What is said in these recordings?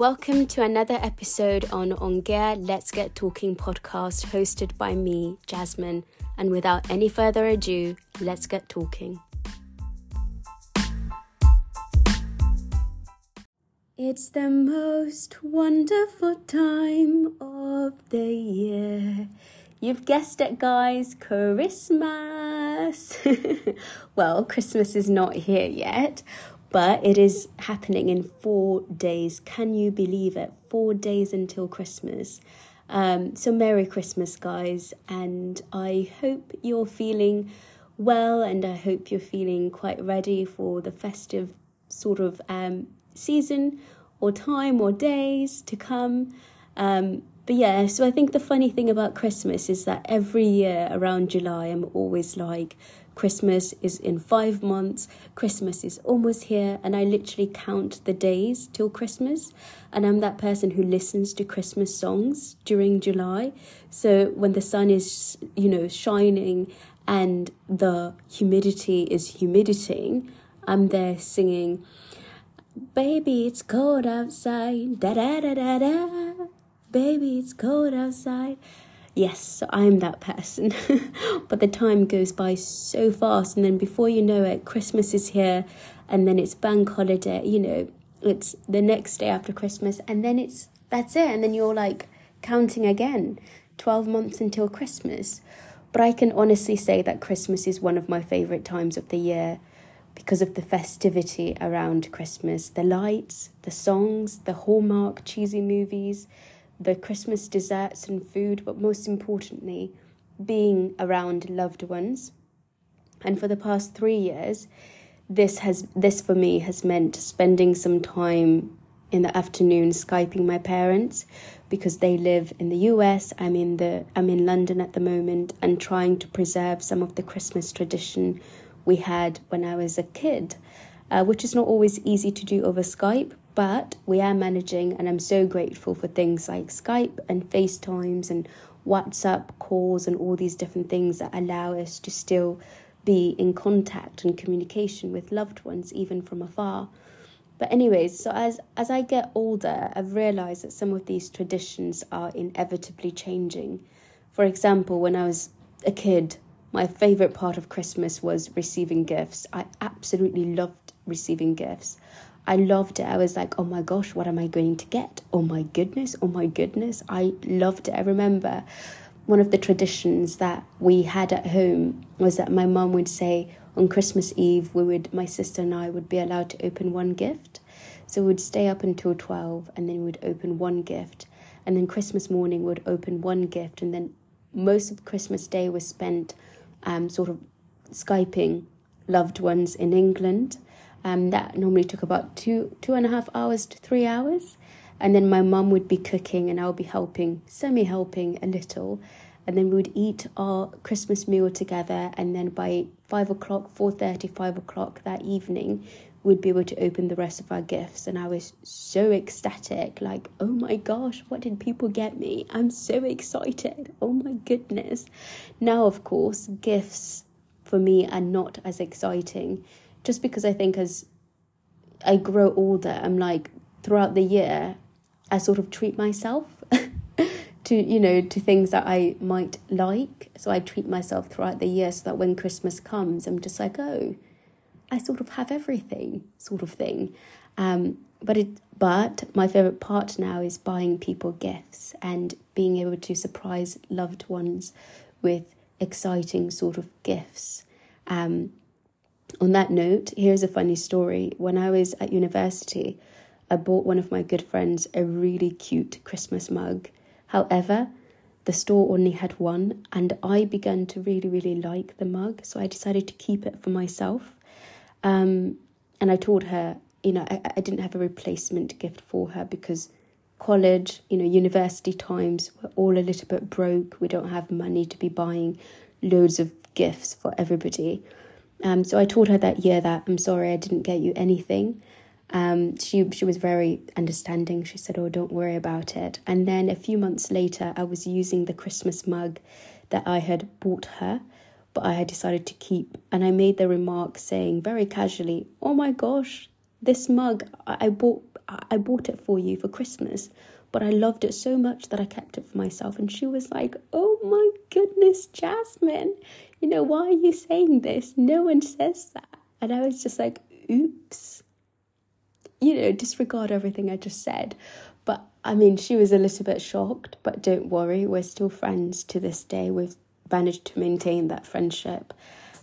Welcome to another episode on Ongea Let's Get Talking podcast hosted by me, Jasmine. And without any further ado, let's get talking. It's the most wonderful time of the year. You've guessed it, guys Christmas. well, Christmas is not here yet, but it is happening in four days. Can you believe it? Four days until Christmas. Um, so, Merry Christmas, guys, and I hope you're feeling well, and I hope you're feeling quite ready for the festive sort of um, season or time or days to come. Um, but yeah, so I think the funny thing about Christmas is that every year around July, I'm always like, Christmas is in five months, Christmas is almost here, and I literally count the days till Christmas. And I'm that person who listens to Christmas songs during July. So when the sun is, you know, shining and the humidity is humiditing, I'm there singing, Baby, it's cold outside, da da da da da. Baby, it's cold outside. Yes, I'm that person. but the time goes by so fast, and then before you know it, Christmas is here, and then it's bank holiday, you know, it's the next day after Christmas, and then it's that's it, and then you're like counting again 12 months until Christmas. But I can honestly say that Christmas is one of my favorite times of the year because of the festivity around Christmas the lights, the songs, the Hallmark cheesy movies, the Christmas desserts and food, but most importantly, being around loved ones. And for the past three years, this has this for me has meant spending some time in the afternoon skyping my parents because they live in the US I'm in the I'm in London at the moment and trying to preserve some of the Christmas tradition we had when I was a kid uh, which is not always easy to do over Skype but we are managing and I'm so grateful for things like Skype and FaceTimes and WhatsApp calls and all these different things that allow us to still be in contact and communication with loved ones even from afar. But anyways, so as as I get older, I've realized that some of these traditions are inevitably changing. For example, when I was a kid, my favorite part of Christmas was receiving gifts. I absolutely loved receiving gifts. I loved it. I was like, oh my gosh, what am I going to get? Oh my goodness, oh my goodness. I loved it. I remember one of the traditions that we had at home was that my mum would say on Christmas Eve, we would, my sister and I would be allowed to open one gift. So we would stay up until 12 and then we would open one gift. And then Christmas morning we'd open one gift. And then most of Christmas Day was spent um, sort of Skyping loved ones in England. Um, that normally took about two two and a half hours to three hours and then my mum would be cooking and I'll be helping, semi helping a little. And then we would eat our Christmas meal together. And then by five o'clock, four thirty, five o'clock that evening, we'd be able to open the rest of our gifts. And I was so ecstatic like, oh my gosh, what did people get me? I'm so excited. Oh my goodness. Now, of course, gifts for me are not as exciting just because I think as I grow older, I'm like, throughout the year, I sort of treat myself to, you know, to things that I might like. So I treat myself throughout the year so that when Christmas comes, I'm just like, oh, I sort of have everything, sort of thing. Um, but it, but my favorite part now is buying people gifts and being able to surprise loved ones with exciting sort of gifts. Um, on that note, here's a funny story. When I was at university, I bought one of my good friends a really cute Christmas mug. However, the store only had one, and I began to really, really like the mug, so I decided to keep it for myself. Um, and I told her, you know, I, I didn't have a replacement gift for her because college, you know, university times, we're all a little bit broke. We don't have money to be buying loads of gifts for everybody. Um, so I told her that year that I'm sorry I didn't get you anything. Um, she she was very understanding. She said, "Oh, don't worry about it." And then a few months later, I was using the Christmas mug that I had bought her, but I had decided to keep. And I made the remark saying very casually, "Oh my gosh, this mug I bought I bought it for you for Christmas, but I loved it so much that I kept it for myself. And she was like, Oh my goodness, Jasmine, you know, why are you saying this? No one says that. And I was just like, Oops. You know, disregard everything I just said. But I mean, she was a little bit shocked, but don't worry, we're still friends to this day. We've managed to maintain that friendship.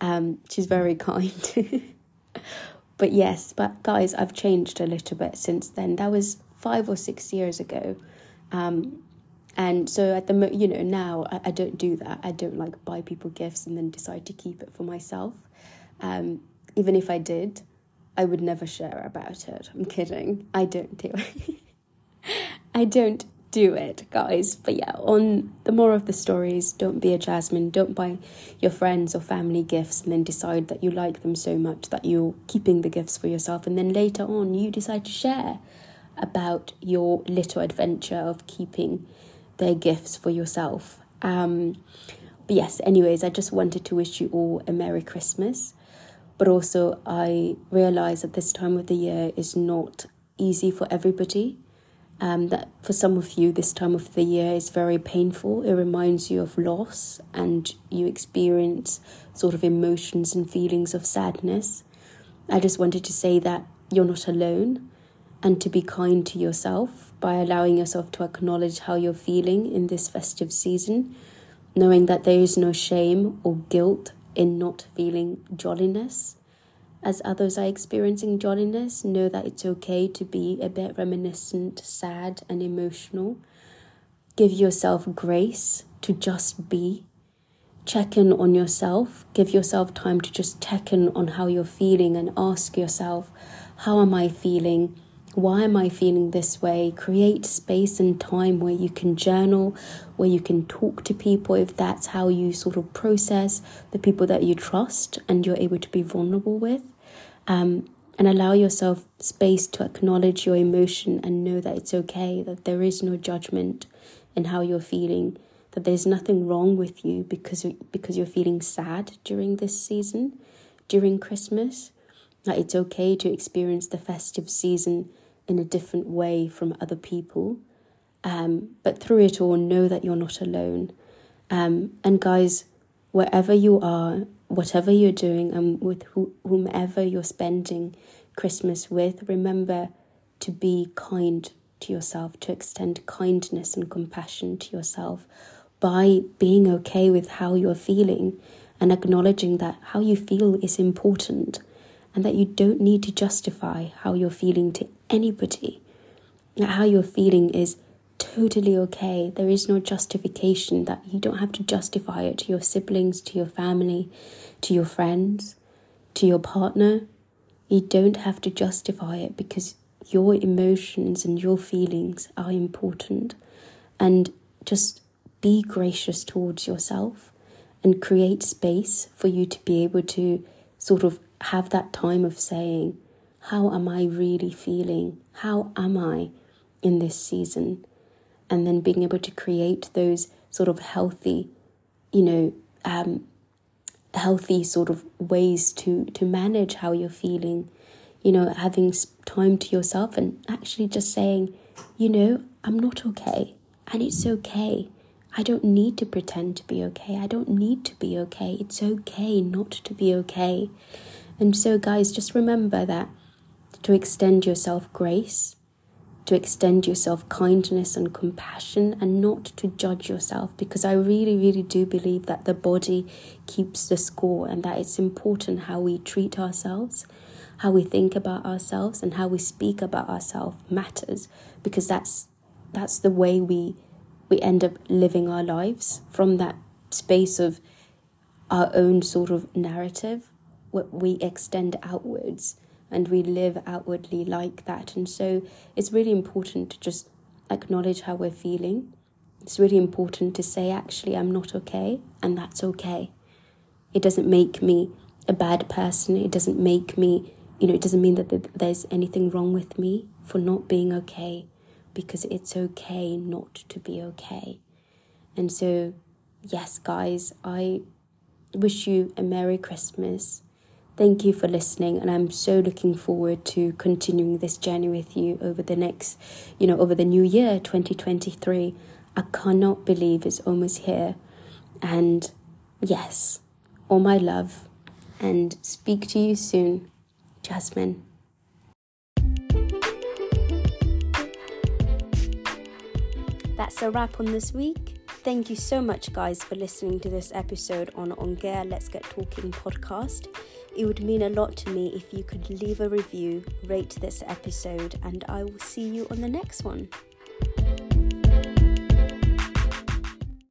Um, she's very kind. but yes, but guys, I've changed a little bit since then. That was five or six years ago. Um, and so at the you know now I, I, don't do that. I don't like buy people gifts and then decide to keep it for myself. Um, even if I did, I would never share about it. I'm kidding. I don't do it. I don't do it, guys. But yeah, on the more of the stories, don't be a Jasmine. Don't buy your friends or family gifts and then decide that you like them so much that you're keeping the gifts for yourself. And then later on, you decide to share about your little adventure of keeping their gifts for yourself. Um, but yes, anyways, I just wanted to wish you all a Merry Christmas. But also, I realize that this time of the year is not easy for everybody. Um, that for some of you, this time of the year is very painful. It reminds you of loss and you experience sort of emotions and feelings of sadness. I just wanted to say that you're not alone and to be kind to yourself by allowing yourself to acknowledge how you're feeling in this festive season, knowing that there is no shame or guilt in not feeling jolliness. As others are experiencing jolliness, know that it's okay to be a bit reminiscent, sad, and emotional. Give yourself grace to just be. Check in on yourself. Give yourself time to just check in on how you're feeling and ask yourself, How am I feeling? Why am I feeling this way? Create space and time where you can journal, where you can talk to people if that's how you sort of process the people that you trust and you're able to be vulnerable with. Um, and allow yourself space to acknowledge your emotion and know that it's okay, that there is no judgment in how you're feeling, that there's nothing wrong with you because, because you're feeling sad during this season, during Christmas. That it's okay to experience the festive season in a different way from other people. Um, but through it all, know that you're not alone. Um, and guys, wherever you are, whatever you're doing, and with whomever you're spending Christmas with, remember to be kind to yourself, to extend kindness and compassion to yourself by being okay with how you're feeling and acknowledging that how you feel is important and that you don't need to justify how you're feeling to anybody. How you're feeling is totally okay. There is no justification that you don't have to justify it to your siblings, to your family, to your friends, to your partner. You don't have to justify it because your emotions and your feelings are important. And just be gracious towards yourself and create space for you to be able to sort of have that time of saying, How am I really feeling? How am I in this season? And then being able to create those sort of healthy, you know, um, healthy sort of ways to to manage how you're feeling. You know having time to yourself and actually just saying you know i'm not okay. And it's okay. I don't need to pretend to be okay. I don't need to be okay. It's okay not to be okay. And so, guys, just remember that to extend yourself grace, to extend yourself kindness and compassion, and not to judge yourself, because I really, really do believe that the body keeps the score and that it's important how we treat ourselves. How we think about ourselves and how we speak about ourselves matters because that's that's the way we we end up living our lives from that space of our own sort of narrative what we extend outwards and we live outwardly like that. And so it's really important to just acknowledge how we're feeling. It's really important to say, actually, I'm not okay, and that's okay. It doesn't make me a bad person. It doesn't make me, you know, it doesn't mean that there's anything wrong with me for not being okay, because it's okay not to be okay. And so, yes, guys, I wish you a Merry Christmas Thank you for listening, and I'm so looking forward to continuing this journey with you over the next, you know, over the new year 2023. I cannot believe it's almost here. And yes, all my love, and speak to you soon, Jasmine. That's a wrap on this week. Thank you so much, guys, for listening to this episode on Ongea Let's Get Talking podcast. It would mean a lot to me if you could leave a review, rate this episode, and I will see you on the next one.